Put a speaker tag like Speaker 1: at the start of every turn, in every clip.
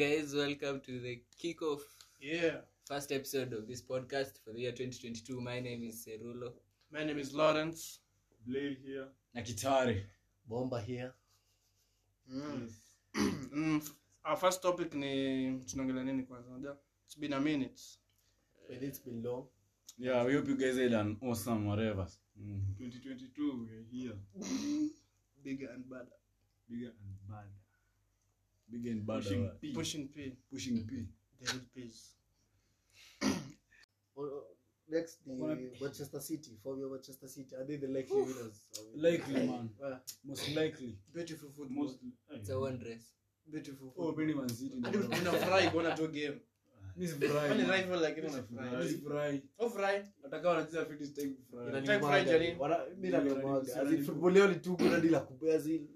Speaker 1: guys welcome to the kick off
Speaker 2: yeah
Speaker 1: first episode of this podcast for the year 2022 my name is serulo
Speaker 2: my name is lawrence
Speaker 3: Blair here
Speaker 4: na kitari
Speaker 5: bomba here
Speaker 2: mm. mm. our first topic ni tunaongelea nini kwanza unajua it's been a minute
Speaker 5: Well, it's been long
Speaker 4: yeah we hope you guys had an awesome whatever mm.
Speaker 3: 2022 we are here
Speaker 2: bigger and badder
Speaker 3: bigger and badder
Speaker 4: big and bad
Speaker 3: pushing p
Speaker 2: pushing p
Speaker 4: pushing p
Speaker 2: david
Speaker 5: pays uh, next the manchester city for your manchester city are they the likely Oof. winners
Speaker 4: likely man
Speaker 5: uh,
Speaker 4: most likely
Speaker 2: beautiful football
Speaker 3: most
Speaker 1: it's a one dress
Speaker 2: beautiful
Speaker 4: oh,
Speaker 2: football.
Speaker 4: oh mimi man city
Speaker 2: ndio unafurahi kuona tu game
Speaker 4: mimi
Speaker 2: oh,
Speaker 4: sifurahi ni
Speaker 2: rival lakini unafurahi
Speaker 4: mimi sifurahi
Speaker 2: oh furahi
Speaker 4: nataka wanacheza
Speaker 5: fitness
Speaker 2: time furahi
Speaker 5: time furahi jani
Speaker 4: mimi
Speaker 5: na mwaga football leo ni tu kuna dila
Speaker 3: kubezi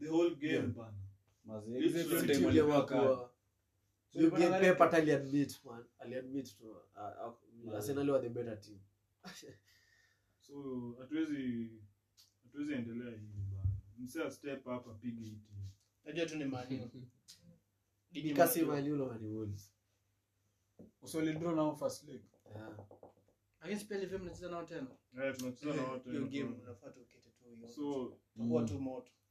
Speaker 3: the whole
Speaker 2: game
Speaker 3: bana
Speaker 5: Pep hata aliadmit man, aliadmit tu uh, uh Arsenal were the better team.
Speaker 3: so hatuwezi hatuwezi endelea hivi bana, msea step up apige hii team.
Speaker 2: Najua tu ni manio
Speaker 5: nikasi manio na mani wolves.
Speaker 4: Usoli draw nao first leg.
Speaker 5: Yeah.
Speaker 2: Against PSV mnacheza
Speaker 3: eh, tunacheza
Speaker 2: nao tena.
Speaker 3: So,
Speaker 2: mm. tu moto.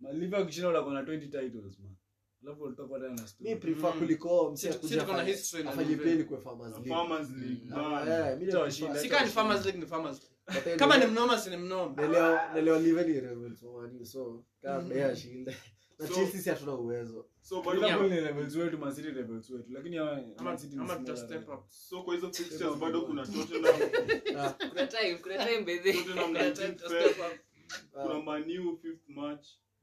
Speaker 4: Malivia
Speaker 3: akishinda
Speaker 5: wala
Speaker 3: kuna
Speaker 4: 20 titles man. Alafu utatoka tena na story.
Speaker 5: Mimi prefer
Speaker 2: mm.
Speaker 5: kuliko
Speaker 2: msia kuja
Speaker 5: kuna
Speaker 2: history na
Speaker 5: afanye peli kwa Farmers League.
Speaker 3: Farmers League.
Speaker 1: Mm.
Speaker 5: Eh,
Speaker 4: mimi
Speaker 5: nitashinda.
Speaker 2: Si kama Farmers League ni Farmers League. Kama ni mnoma si ni mnoma.
Speaker 5: Leo leo live ni Rebels for Man so kama
Speaker 2: mm-hmm.
Speaker 5: ya shinda. Na Chelsea si hatuna uwezo.
Speaker 3: So kwa
Speaker 4: hiyo ni Rebels wetu, Man City Rebels wetu. Lakini hawa Man City
Speaker 2: ama tuta step up.
Speaker 3: So kwa hizo fixtures bado kuna Tottenham.
Speaker 5: Ah.
Speaker 1: Kuna time, kuna time bethe.
Speaker 3: Tottenham 19th. Kuna Man U 5th match.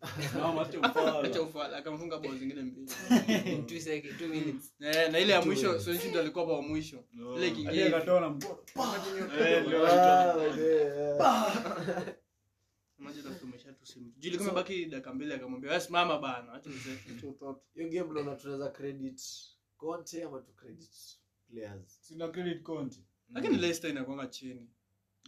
Speaker 4: ufala
Speaker 2: akamfunga bao zingine mbili eh, na ile ya mwisho sonshi alikuwa
Speaker 4: pa
Speaker 3: eh,
Speaker 2: mwisho ile kinginejulikumbaki daka mbili akamwambia wesimama bana lakini leicester inakwanga chini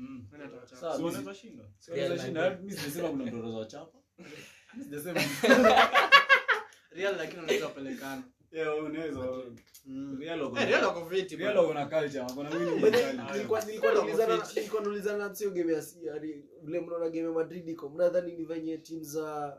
Speaker 1: Mm.
Speaker 4: sijasema
Speaker 5: sio game ya ule yaani, mnaona game ya mnadhani ni venye timu za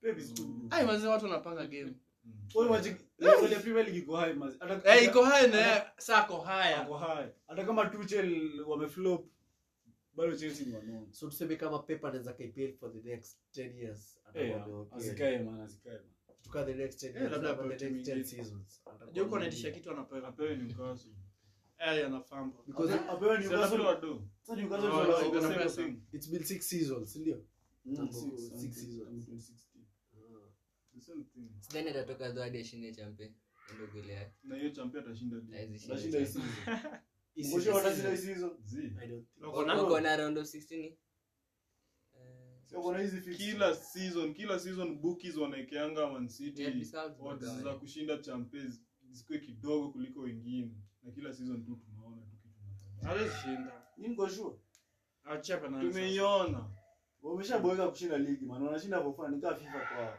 Speaker 2: Hai
Speaker 4: mm.
Speaker 2: mazi watu wanapanga game.
Speaker 4: Mm. Wewe mazi iko hai mazi.
Speaker 2: Eh,
Speaker 4: kama Tuchel wameflop bado Chelsea
Speaker 2: kitu anapewa
Speaker 1: sidhani atatoka dho hadi ashinde champe ndo gole yake
Speaker 3: kila season kila season bookies wanaekeanga
Speaker 1: mancity
Speaker 3: za kushinda champe zikuwe kidogo kuliko wengine na kila season tu tunaona tumeiona
Speaker 4: umeshaboeka kushinda ligi maana unashinda kofanikaa fifa kwao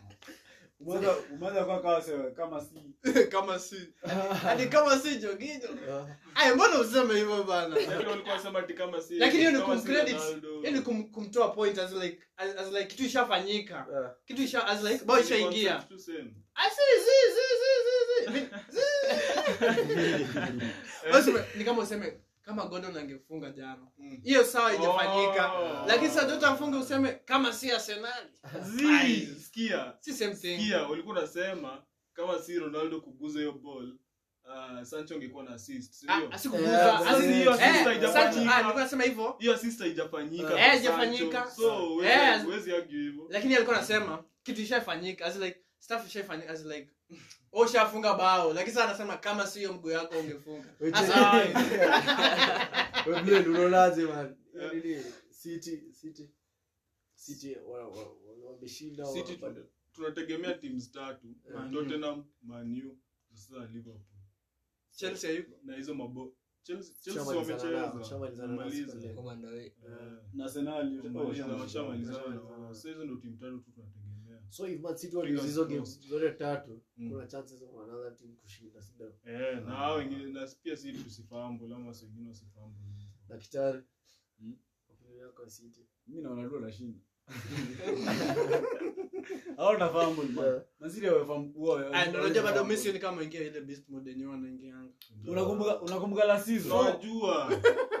Speaker 4: kama
Speaker 2: si kama
Speaker 4: si
Speaker 2: hadi kama si useme hivyo bana
Speaker 3: yaani
Speaker 2: lakini ni ni kumtoa point as as, as like kitu ishafanyika
Speaker 5: yeah.
Speaker 2: kitu as like bao ishaingia ni kama useme kama Gordon angefunga jana
Speaker 3: mm.
Speaker 2: hiyo mm. sawa ijafanyika
Speaker 3: oh.
Speaker 2: lakini sasa afunge useme kama si Arsenal
Speaker 3: sikia ulikuwa unasema kama si Ronaldo kuguza hiyo ball Uh, Sancho angekuwa
Speaker 2: ah,
Speaker 5: eh,
Speaker 2: eh, ah, nasema
Speaker 5: eh,
Speaker 2: Lakini alikuwa anasema kitu ishafanyika ushafunga bao lakini sasa anasema kama siyo mguu yako ungefunga
Speaker 5: tim man
Speaker 3: tatu tottenham manu sasa liverpool
Speaker 2: chelsea yuko
Speaker 3: na hizo mabo wamechezana ndo timu tatu tu tunategemea
Speaker 5: so if Man City
Speaker 3: walizo
Speaker 5: hizo games zote tatu
Speaker 3: mm.
Speaker 5: kuna chances of another team kushinda si ndio
Speaker 3: eh na hao ah. wengine na pia si tusifahamu la mas wengine wasifahamu
Speaker 5: daktari
Speaker 4: mm.
Speaker 5: opinion City
Speaker 4: mimi naona ah, ndio nashinda au nafahamu
Speaker 5: yeah.
Speaker 2: maziri awefahamu unajua bado Messi ni kama ingia ile beast mode yenyewe anaingianga
Speaker 4: unakumbuka unakumbuka la season
Speaker 5: unajua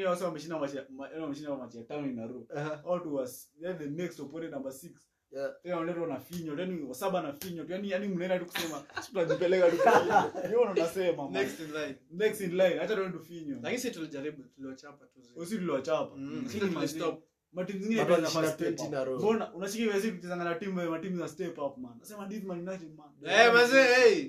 Speaker 4: yani wao wameshinda machi yani wameshinda machi ya tano inaruka uh
Speaker 5: -huh.
Speaker 4: all to us then the next opponent number 6
Speaker 5: Yeah.
Speaker 4: Tena unaletwa na finyo, yani wa saba na finyo. Yaani yani mnaenda tu kusema tunajipeleka tu. Yeye unasema
Speaker 2: next in line.
Speaker 4: Next in line. Acha tuende finyo.
Speaker 2: Lakini sisi tulijaribu, tuliwachapa tu.
Speaker 4: Usi tuliwachapa.
Speaker 2: Sisi
Speaker 4: tuli
Speaker 2: stop.
Speaker 4: Matimu zingine
Speaker 5: na
Speaker 4: timu matimu za step up man. Nasema this man United man.
Speaker 2: Eh, hey.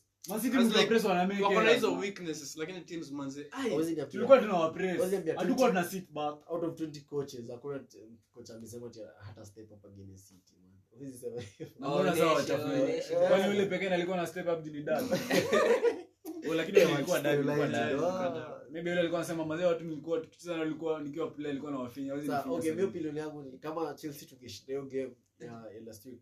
Speaker 2: hizo weaknesses lakini teams manze
Speaker 4: tulikuwa
Speaker 5: tunawapresatukuwa
Speaker 4: tuna sit back
Speaker 5: out of 20 coaches hakuna eh, coach amesema ati hata step up again city
Speaker 4: oh, mbona sawa
Speaker 1: wachafueni
Speaker 4: oh, yule pekee alikuwa na step up jini oh, dad
Speaker 5: lakini
Speaker 4: ilikuwa dad ilikuwa dad maybe yule alikuwa anasema mazee watu nilikuwa tukicheza na nilikuwa nikiwa player nilikuwa nawafinya
Speaker 5: okay mimi opinion yangu ni kama Chelsea tungeshinda hiyo game ya last week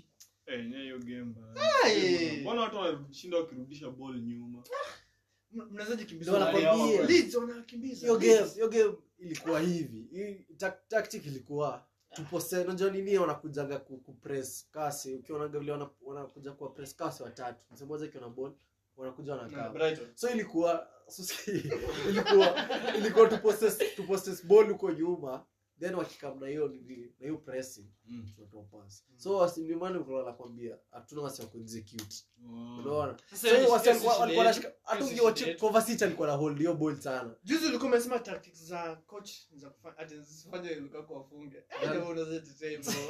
Speaker 2: Eh,
Speaker 3: hiyo watu wanashinda wakirudisha ball nyuma
Speaker 5: ah! game ilikuwa hivi tactic ilikuwa tuposenajua nini wanakujanga kupress kasi ukionaga vile wanakuja kuwa press kasi watatu msemoja ikiona ball wanakuja wanakaa so ilikuwa ilikuwa ilikuwa tuposes ball huko nyuma then wakikam na hiyo na hiyo pressing
Speaker 3: mm.
Speaker 5: tunatoa pass mm. so wasimimani mkola nakwambia hatuna wasi wa kuexecute unaona so wasi walikuwa
Speaker 2: na
Speaker 5: hata
Speaker 2: ungewa
Speaker 5: Kovacic alikuwa na hold hiyo ball sana
Speaker 2: juzi ulikuwa umesema tactics za coach za kufanya ati zifanye Lukaku afunge eh, ndio yaani- unaweza tetea bro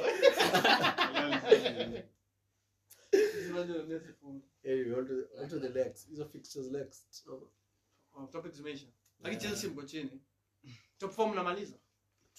Speaker 5: Anyway, on to, on to the next. Hizo fixtures next. Oh.
Speaker 2: Oh, topic zimeisha. Lakini Chelsea mko chini. Top
Speaker 5: form namaliza.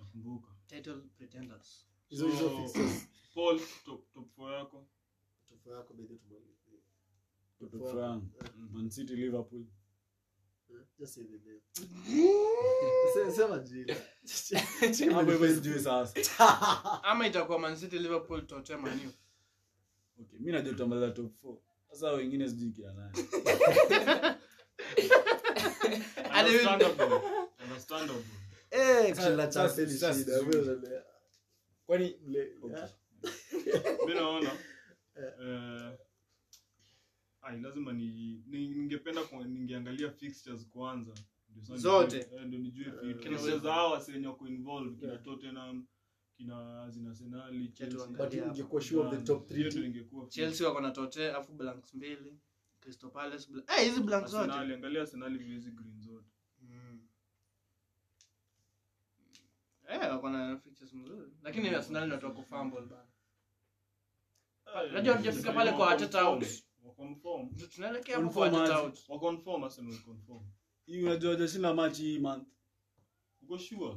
Speaker 3: nakumbuka
Speaker 2: title pretenders
Speaker 5: hizo hizo fixes
Speaker 3: Paul top top 4 yako
Speaker 5: top 4 yako bado tumwambie
Speaker 4: top 4 Man City Liverpool
Speaker 2: ama itakuwa Man Liverpool
Speaker 4: Tottenham Man U top 4 sasa wengine sijui
Speaker 5: Eh,
Speaker 4: kwani
Speaker 5: eh.
Speaker 3: Eh, lazima ningependa ningeangalia fixtures kwanza
Speaker 2: zote
Speaker 3: ndio nijue kinacheza hawa senye wako kina Tottenham kina zina
Speaker 2: Arsenal
Speaker 3: Chelsea
Speaker 2: afu blanks mbili Crystal Palace hizi blanks zote
Speaker 3: angalia Arsenal vs Green
Speaker 2: eh wako na features mzuri lakini mm. eh, eh, eh, pale kwa out out
Speaker 4: hii month
Speaker 3: uko sure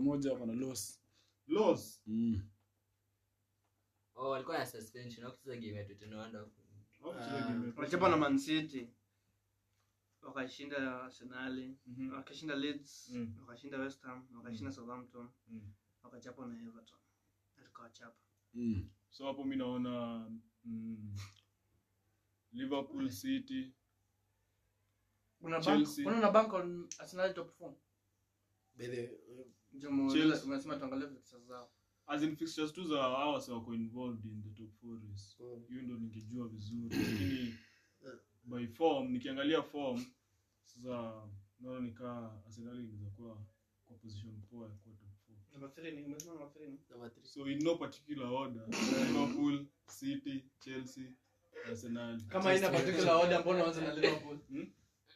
Speaker 4: moja kuna loss
Speaker 3: loss
Speaker 4: mm.
Speaker 1: oh, walikuwa
Speaker 3: Ah,
Speaker 2: wakachapa na Man City wakashinda Arsenal,
Speaker 3: mhm.
Speaker 2: wakashinda Leeds,
Speaker 3: mm.
Speaker 2: wakashinda West Ham, wakashinda mm. Southampton,
Speaker 3: mm.
Speaker 2: wakachapa na Everton, tukawachapa.
Speaker 3: So hapo mi naona mm, Liverpool, City
Speaker 2: una
Speaker 3: Chelsea.
Speaker 2: Bank, una bank on zao
Speaker 3: as in fixtures tu za hawa wako involved in the top four race mm. hiyo ndo ningejua vizuri lakini by form nikiangalia form sasa naona nikaa Arsenal inaweza kuwa kwa position poa kwa top four so in no particular order Liverpool City Chelsea Arsenal
Speaker 2: kama ina particular order mbona uanze na Liverpool
Speaker 3: hmm?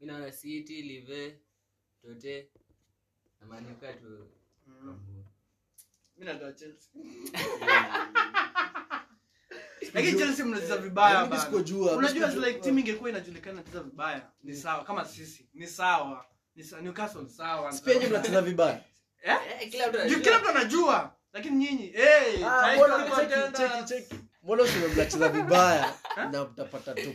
Speaker 2: minaona city live
Speaker 5: tote
Speaker 1: na manuka
Speaker 2: mm. ingekuwa inajulikana cheza vibaya ni mm. sawa kama sisi ni sawa newcastle
Speaker 5: vibaya
Speaker 2: eh?
Speaker 1: Eh, kila mtu anajua
Speaker 2: lakini nyinyi
Speaker 5: ah, mbona usimemnacheza vibaya na mtapata top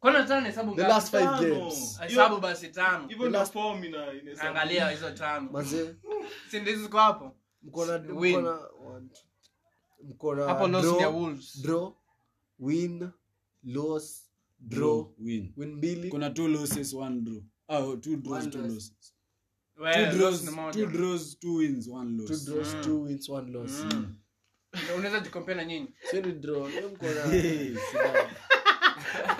Speaker 2: kwani
Speaker 5: tano
Speaker 3: hesabu
Speaker 5: the last five games
Speaker 2: ah, hesabu basi tano
Speaker 3: even
Speaker 5: the
Speaker 3: form ina inahesabu
Speaker 2: angalia hizo tano
Speaker 5: mazee
Speaker 2: si ndizo ziko hapo
Speaker 5: mko na mko na mko na
Speaker 2: hapo loss ya wolves
Speaker 5: draw win loss draw
Speaker 4: win
Speaker 5: win mbili
Speaker 4: kuna two losses one draw ah, oh two draws
Speaker 1: one
Speaker 4: two
Speaker 1: loss.
Speaker 4: losses
Speaker 2: well,
Speaker 4: two draws two draws two wins one loss two
Speaker 5: draws
Speaker 2: mm.
Speaker 5: two wins one loss
Speaker 2: mm. unaweza jikompea na nyinyi
Speaker 5: sio ni draw mko na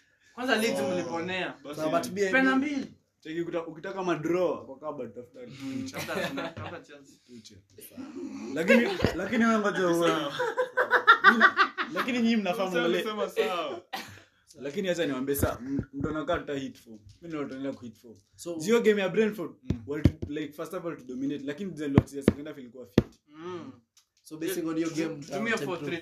Speaker 2: kwanza leeds oh.
Speaker 3: mliponea
Speaker 5: so, but BNB
Speaker 2: pena mbili
Speaker 4: Cheki kuta, ukitaka madraw kwa kaba tafuta mm, lakini lakini wewe ngoja wewe lakini nyinyi mnafaa muangalie lakini acha niwaambie saa ndo nakaa tuta hit form mimi ninaendelea ku hit form
Speaker 5: so
Speaker 4: zio game ya Brentford
Speaker 3: mm.
Speaker 4: well like first of all to dominate lakini then lots ya second half ilikuwa fit
Speaker 2: mm.
Speaker 5: so basically on your game
Speaker 2: tumia
Speaker 4: 4
Speaker 5: uh,
Speaker 4: 3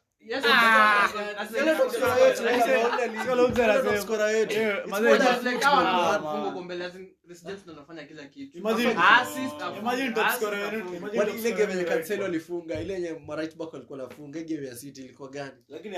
Speaker 5: ile game yenye
Speaker 4: kanselo
Speaker 5: alifunga ile yenye maright back nafunga game ya city ilikuwa gani
Speaker 4: lakini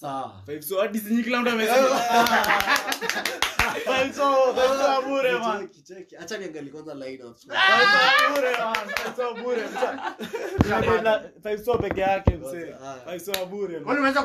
Speaker 5: sawa
Speaker 4: so peke yake
Speaker 2: mseeunaweza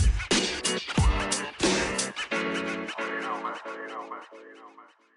Speaker 6: you know my you k n o